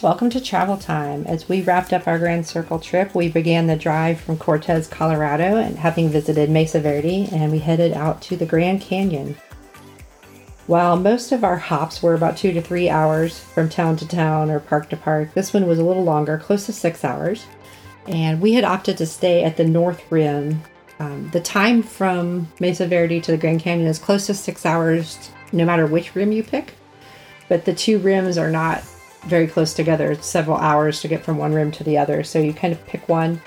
Welcome to Travel Time. As we wrapped up our Grand Circle trip, we began the drive from Cortez, Colorado, and having visited Mesa Verde, and we headed out to the Grand Canyon. While most of our hops were about two to three hours from town to town or park to park, this one was a little longer, close to six hours. And we had opted to stay at the North Rim. Um, the time from Mesa Verde to the Grand Canyon is close to six hours, no matter which rim you pick. But the two rims are not very close together. Several hours to get from one rim to the other. So you kind of pick one.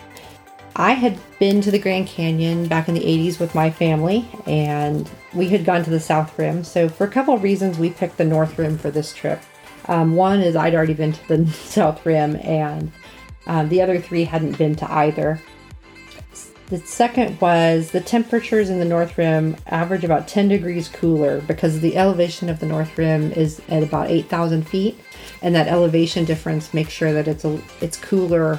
I had been to the Grand Canyon back in the 80s with my family, and we had gone to the South Rim. So, for a couple of reasons, we picked the North Rim for this trip. Um, one is I'd already been to the South Rim, and um, the other three hadn't been to either. The second was the temperatures in the North Rim average about 10 degrees cooler because the elevation of the North Rim is at about 8,000 feet, and that elevation difference makes sure that it's a, it's cooler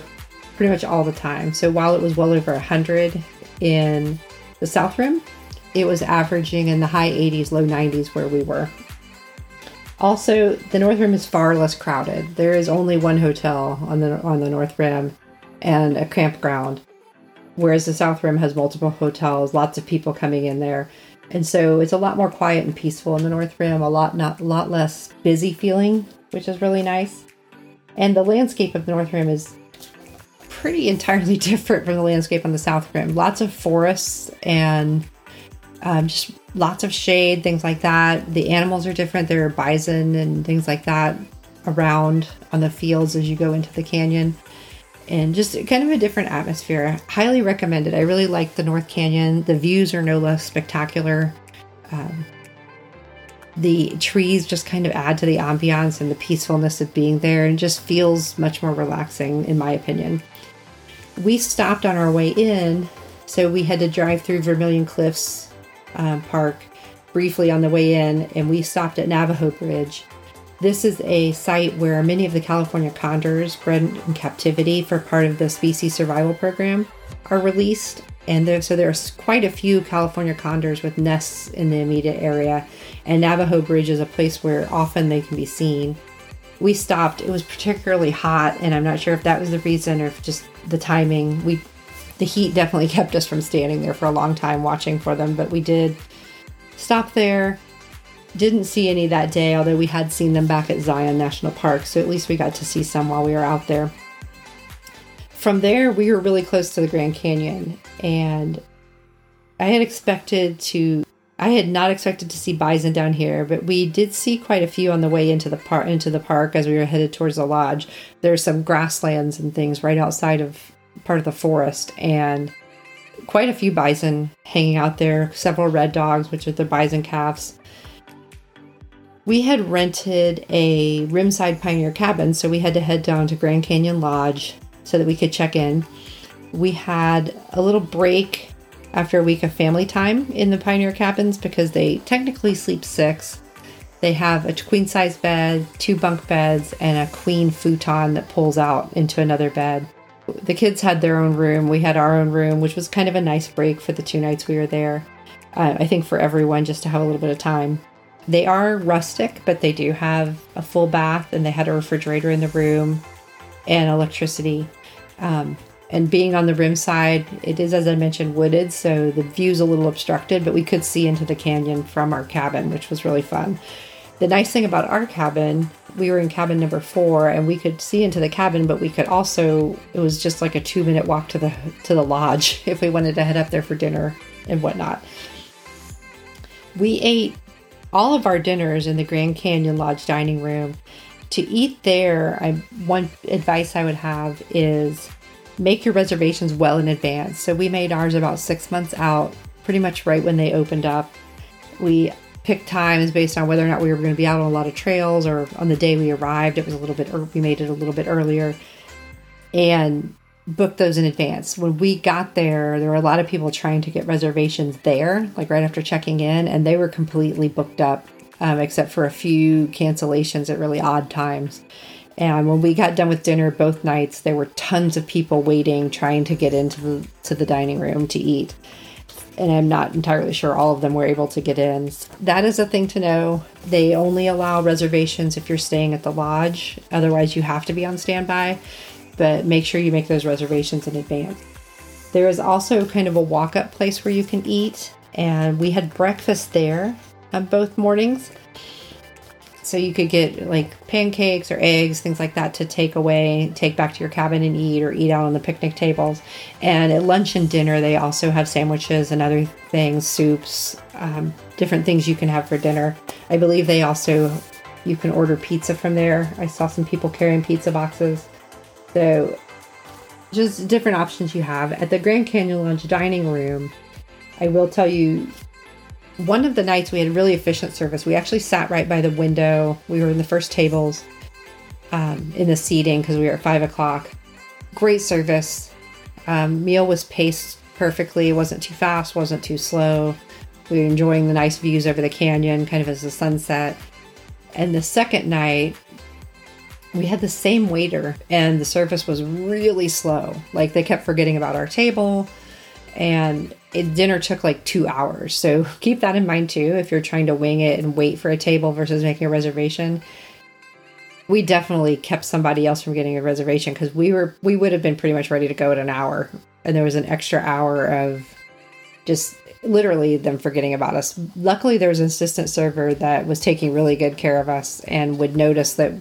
pretty much all the time. So while it was well over 100 in the South Rim, it was averaging in the high 80s, low 90s where we were. Also, the North Rim is far less crowded. There is only one hotel on the on the North Rim and a campground whereas the South Rim has multiple hotels, lots of people coming in there. And so it's a lot more quiet and peaceful in the North Rim, a lot not a lot less busy feeling, which is really nice. And the landscape of the North Rim is pretty entirely different from the landscape on the South Rim. Lots of forests and um, just lots of shade, things like that. The animals are different. There are bison and things like that around on the fields as you go into the canyon and just kind of a different atmosphere. Highly recommended. I really like the North Canyon. The views are no less spectacular. Um, the trees just kind of add to the ambiance and the peacefulness of being there and just feels much more relaxing, in my opinion. We stopped on our way in, so we had to drive through Vermilion Cliffs um, Park briefly on the way in, and we stopped at Navajo Bridge. This is a site where many of the California condors bred in captivity for part of the species survival program are released. And there, so there's quite a few California condors with nests in the immediate area. And Navajo Bridge is a place where often they can be seen. We stopped. It was particularly hot, and I'm not sure if that was the reason or if just the timing. We, the heat definitely kept us from standing there for a long time watching for them, but we did stop there didn't see any that day, although we had seen them back at Zion National Park, so at least we got to see some while we were out there. From there, we were really close to the Grand Canyon, and I had expected to. I had not expected to see bison down here, but we did see quite a few on the way into the park. Into the park as we were headed towards the lodge. There's some grasslands and things right outside of part of the forest, and quite a few bison hanging out there. Several red dogs, which are the bison calves we had rented a Rimside Pioneer cabin, so we had to head down to Grand Canyon Lodge so that we could check in. We had a little break after a week of family time in the Pioneer cabins because they technically sleep six. They have a queen size bed, two bunk beds, and a queen futon that pulls out into another bed. The kids had their own room. We had our own room, which was kind of a nice break for the two nights we were there. Uh, I think for everyone just to have a little bit of time. They are rustic, but they do have a full bath and they had a refrigerator in the room and electricity. Um, and being on the rim side, it is, as I mentioned, wooded, so the view's a little obstructed, but we could see into the canyon from our cabin, which was really fun. The nice thing about our cabin, we were in cabin number four, and we could see into the cabin, but we could also it was just like a two minute walk to the to the lodge if we wanted to head up there for dinner and whatnot. We ate all of our dinners in the Grand Canyon Lodge dining room. To eat there, I, one advice I would have is make your reservations well in advance. So we made ours about six months out, pretty much right when they opened up. We picked times based on whether or not we were going to be out on a lot of trails or on the day we arrived. It was a little bit, we made it a little bit earlier. And book those in advance. When we got there, there were a lot of people trying to get reservations there, like right after checking in, and they were completely booked up, um, except for a few cancellations at really odd times. And when we got done with dinner both nights, there were tons of people waiting, trying to get into the to the dining room to eat. and I'm not entirely sure all of them were able to get in. That is a thing to know. They only allow reservations if you're staying at the lodge, otherwise, you have to be on standby. But make sure you make those reservations in advance. There is also kind of a walk up place where you can eat, and we had breakfast there on both mornings. So you could get like pancakes or eggs, things like that to take away, take back to your cabin and eat, or eat out on the picnic tables. And at lunch and dinner, they also have sandwiches and other things, soups, um, different things you can have for dinner. I believe they also you can order pizza from there. I saw some people carrying pizza boxes. So just different options you have at the Grand Canyon Lodge dining room. I will tell you one of the nights we had really efficient service. We actually sat right by the window. We were in the first tables um, in the seating because we were at five o'clock. Great service. Um, meal was paced perfectly. It wasn't too fast, wasn't too slow. We were enjoying the nice views over the canyon, kind of as the sunset. And the second night, we had the same waiter, and the service was really slow. Like they kept forgetting about our table, and it, dinner took like two hours. So keep that in mind too if you're trying to wing it and wait for a table versus making a reservation. We definitely kept somebody else from getting a reservation because we were we would have been pretty much ready to go at an hour, and there was an extra hour of just literally them forgetting about us. Luckily, there was an assistant server that was taking really good care of us and would notice that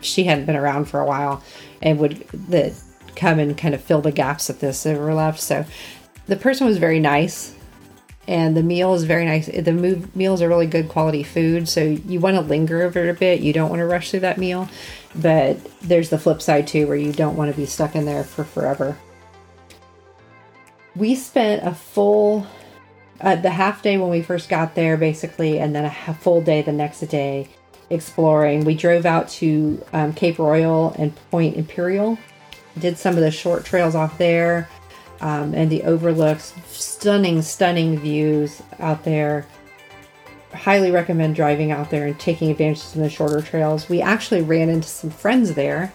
she hadn't been around for a while and would that come and kind of fill the gaps that this were left. So the person was very nice and the meal is very nice. The move, meals are really good quality food, so you want to linger over a bit. You don't want to rush through that meal, but there's the flip side too, where you don't want to be stuck in there for forever. We spent a full, uh, the half day when we first got there, basically, and then a full day the next day exploring. We drove out to um, Cape Royal and Point Imperial, did some of the short trails off there um, and the overlooks. Stunning, stunning views out there. Highly recommend driving out there and taking advantage of the shorter trails. We actually ran into some friends there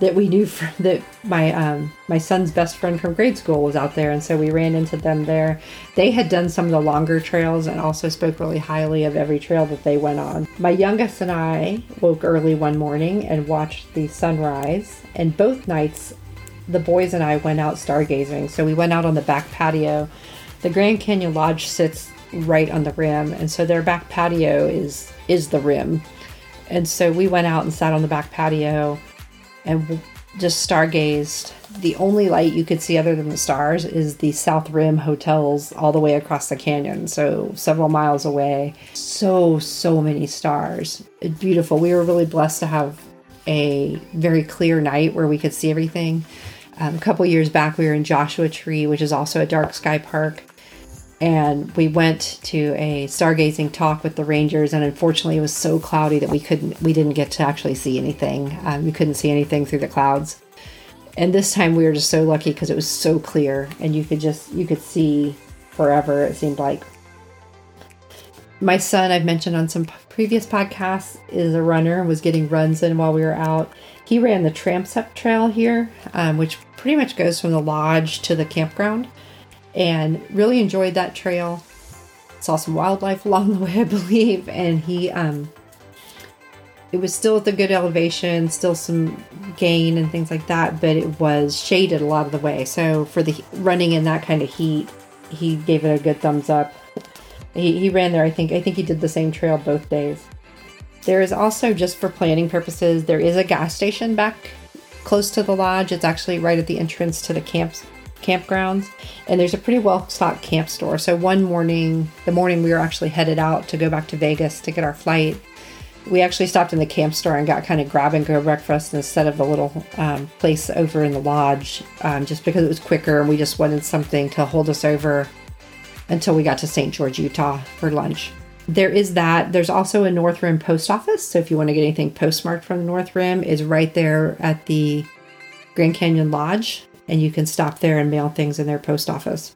that we knew from, that my um, my son's best friend from grade school was out there, and so we ran into them there. They had done some of the longer trails and also spoke really highly of every trail that they went on. My youngest and I woke early one morning and watched the sunrise, and both nights the boys and I went out stargazing. So we went out on the back patio. The Grand Canyon Lodge sits right on the rim, and so their back patio is is the rim. And so we went out and sat on the back patio and just stargazed. The only light you could see other than the stars is the South Rim hotels all the way across the canyon, so several miles away. So, so many stars. Beautiful. We were really blessed to have a very clear night where we could see everything. Um, a couple years back, we were in Joshua Tree, which is also a dark sky park, and we went to a stargazing talk with the rangers. And unfortunately, it was so cloudy that we couldn't, we didn't get to actually see anything. Um, we couldn't see anything through the clouds. And this time, we were just so lucky because it was so clear, and you could just you could see forever. It seemed like. My son, I've mentioned on some previous podcasts, is a runner was getting runs in while we were out he ran the Transept Trail here, um, which pretty much goes from the lodge to the campground, and really enjoyed that trail. Saw some wildlife along the way, I believe, and he um, it was still at the good elevation, still some gain and things like that, but it was shaded a lot of the way. So for the running in that kind of heat, he gave it a good thumbs up. He, he ran there. I think I think he did the same trail both days. There is also, just for planning purposes, there is a gas station back close to the lodge. It's actually right at the entrance to the camps campgrounds and there's a pretty well stocked camp store so one morning the morning we were actually headed out to go back to vegas to get our flight we actually stopped in the camp store and got kind of grab and go breakfast instead of the little um, place over in the lodge um, just because it was quicker and we just wanted something to hold us over until we got to st george utah for lunch there is that. There's also a North Rim post office. So if you want to get anything postmarked from the North Rim, is right there at the Grand Canyon Lodge, and you can stop there and mail things in their post office.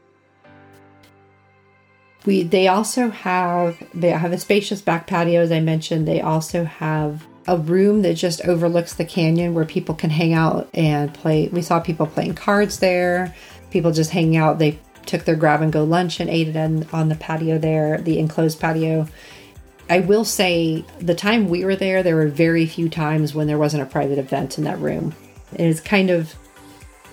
We they also have they have a spacious back patio as I mentioned. They also have a room that just overlooks the canyon where people can hang out and play. We saw people playing cards there, people just hanging out. They took their grab and go lunch and ate it on, on the patio there, the enclosed patio. I will say the time we were there, there were very few times when there wasn't a private event in that room. It is kind of,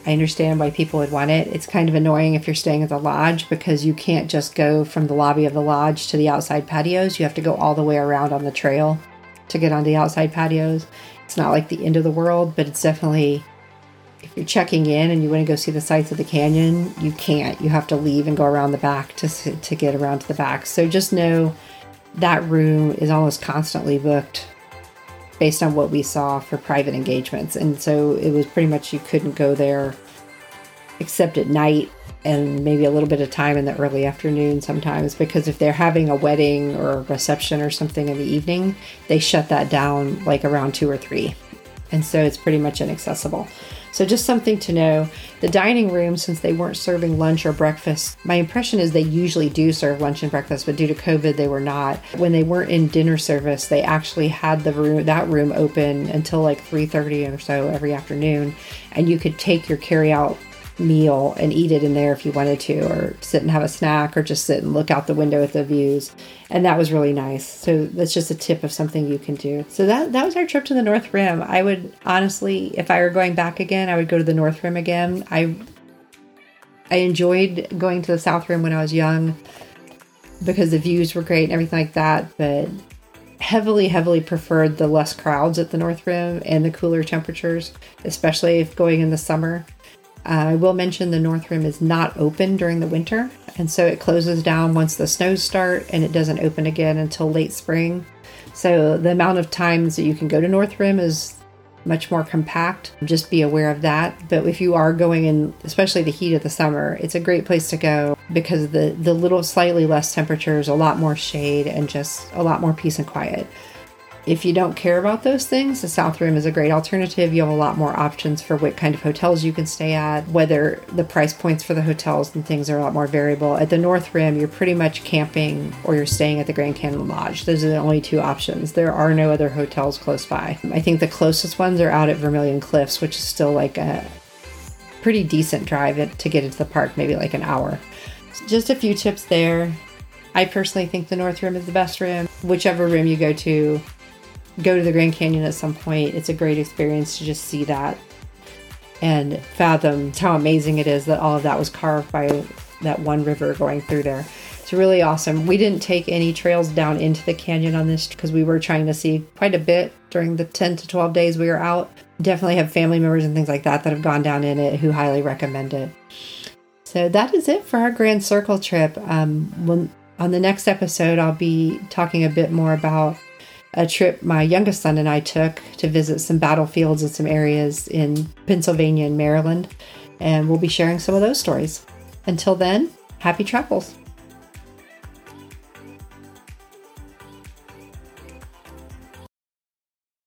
I understand why people would want it. It's kind of annoying if you're staying at the lodge because you can't just go from the lobby of the lodge to the outside patios. You have to go all the way around on the trail to get on the outside patios. It's not like the end of the world, but it's definitely if you're checking in and you want to go see the sights of the canyon, you can't. You have to leave and go around the back to to get around to the back. So just know that room is almost constantly booked based on what we saw for private engagements. And so it was pretty much you couldn't go there except at night and maybe a little bit of time in the early afternoon sometimes because if they're having a wedding or a reception or something in the evening, they shut that down like around 2 or 3. And so it's pretty much inaccessible. So, just something to know. The dining room, since they weren't serving lunch or breakfast, my impression is they usually do serve lunch and breakfast, but due to COVID, they were not. When they weren't in dinner service, they actually had the room that room open until like 3:30 or so every afternoon, and you could take your carry-out meal and eat it in there if you wanted to, or sit and have a snack, or just sit and look out the window at the views. And that was really nice. So that's just a tip of something you can do. So that that was our trip to the North Rim. I would honestly, if I were going back again, I would go to the North Rim again. I I enjoyed going to the South Rim when I was young because the views were great and everything like that, but heavily, heavily preferred the less crowds at the North Rim and the cooler temperatures, especially if going in the summer. Uh, I will mention the North Rim is not open during the winter, and so it closes down once the snows start and it doesn't open again until late spring. So the amount of times that you can go to North Rim is much more compact. Just be aware of that. But if you are going in, especially the heat of the summer, it's a great place to go because the the little slightly less temperatures, a lot more shade, and just a lot more peace and quiet. If you don't care about those things, the South Rim is a great alternative. You have a lot more options for what kind of hotels you can stay at, whether the price points for the hotels and things are a lot more variable. At the North Rim, you're pretty much camping or you're staying at the Grand Canyon Lodge. Those are the only two options. There are no other hotels close by. I think the closest ones are out at Vermilion Cliffs, which is still like a pretty decent drive to get into the park, maybe like an hour. Just a few tips there. I personally think the North Rim is the best rim. Whichever rim you go to, go to the Grand Canyon at some point. It's a great experience to just see that and fathom how amazing it is that all of that was carved by that one river going through there. It's really awesome. We didn't take any trails down into the canyon on this because we were trying to see quite a bit during the 10 to 12 days we were out. Definitely have family members and things like that that have gone down in it who highly recommend it. So that is it for our Grand Circle trip. Um, when, on the next episode, I'll be talking a bit more about a trip my youngest son and I took to visit some battlefields and some areas in Pennsylvania and Maryland. And we'll be sharing some of those stories. Until then, happy travels.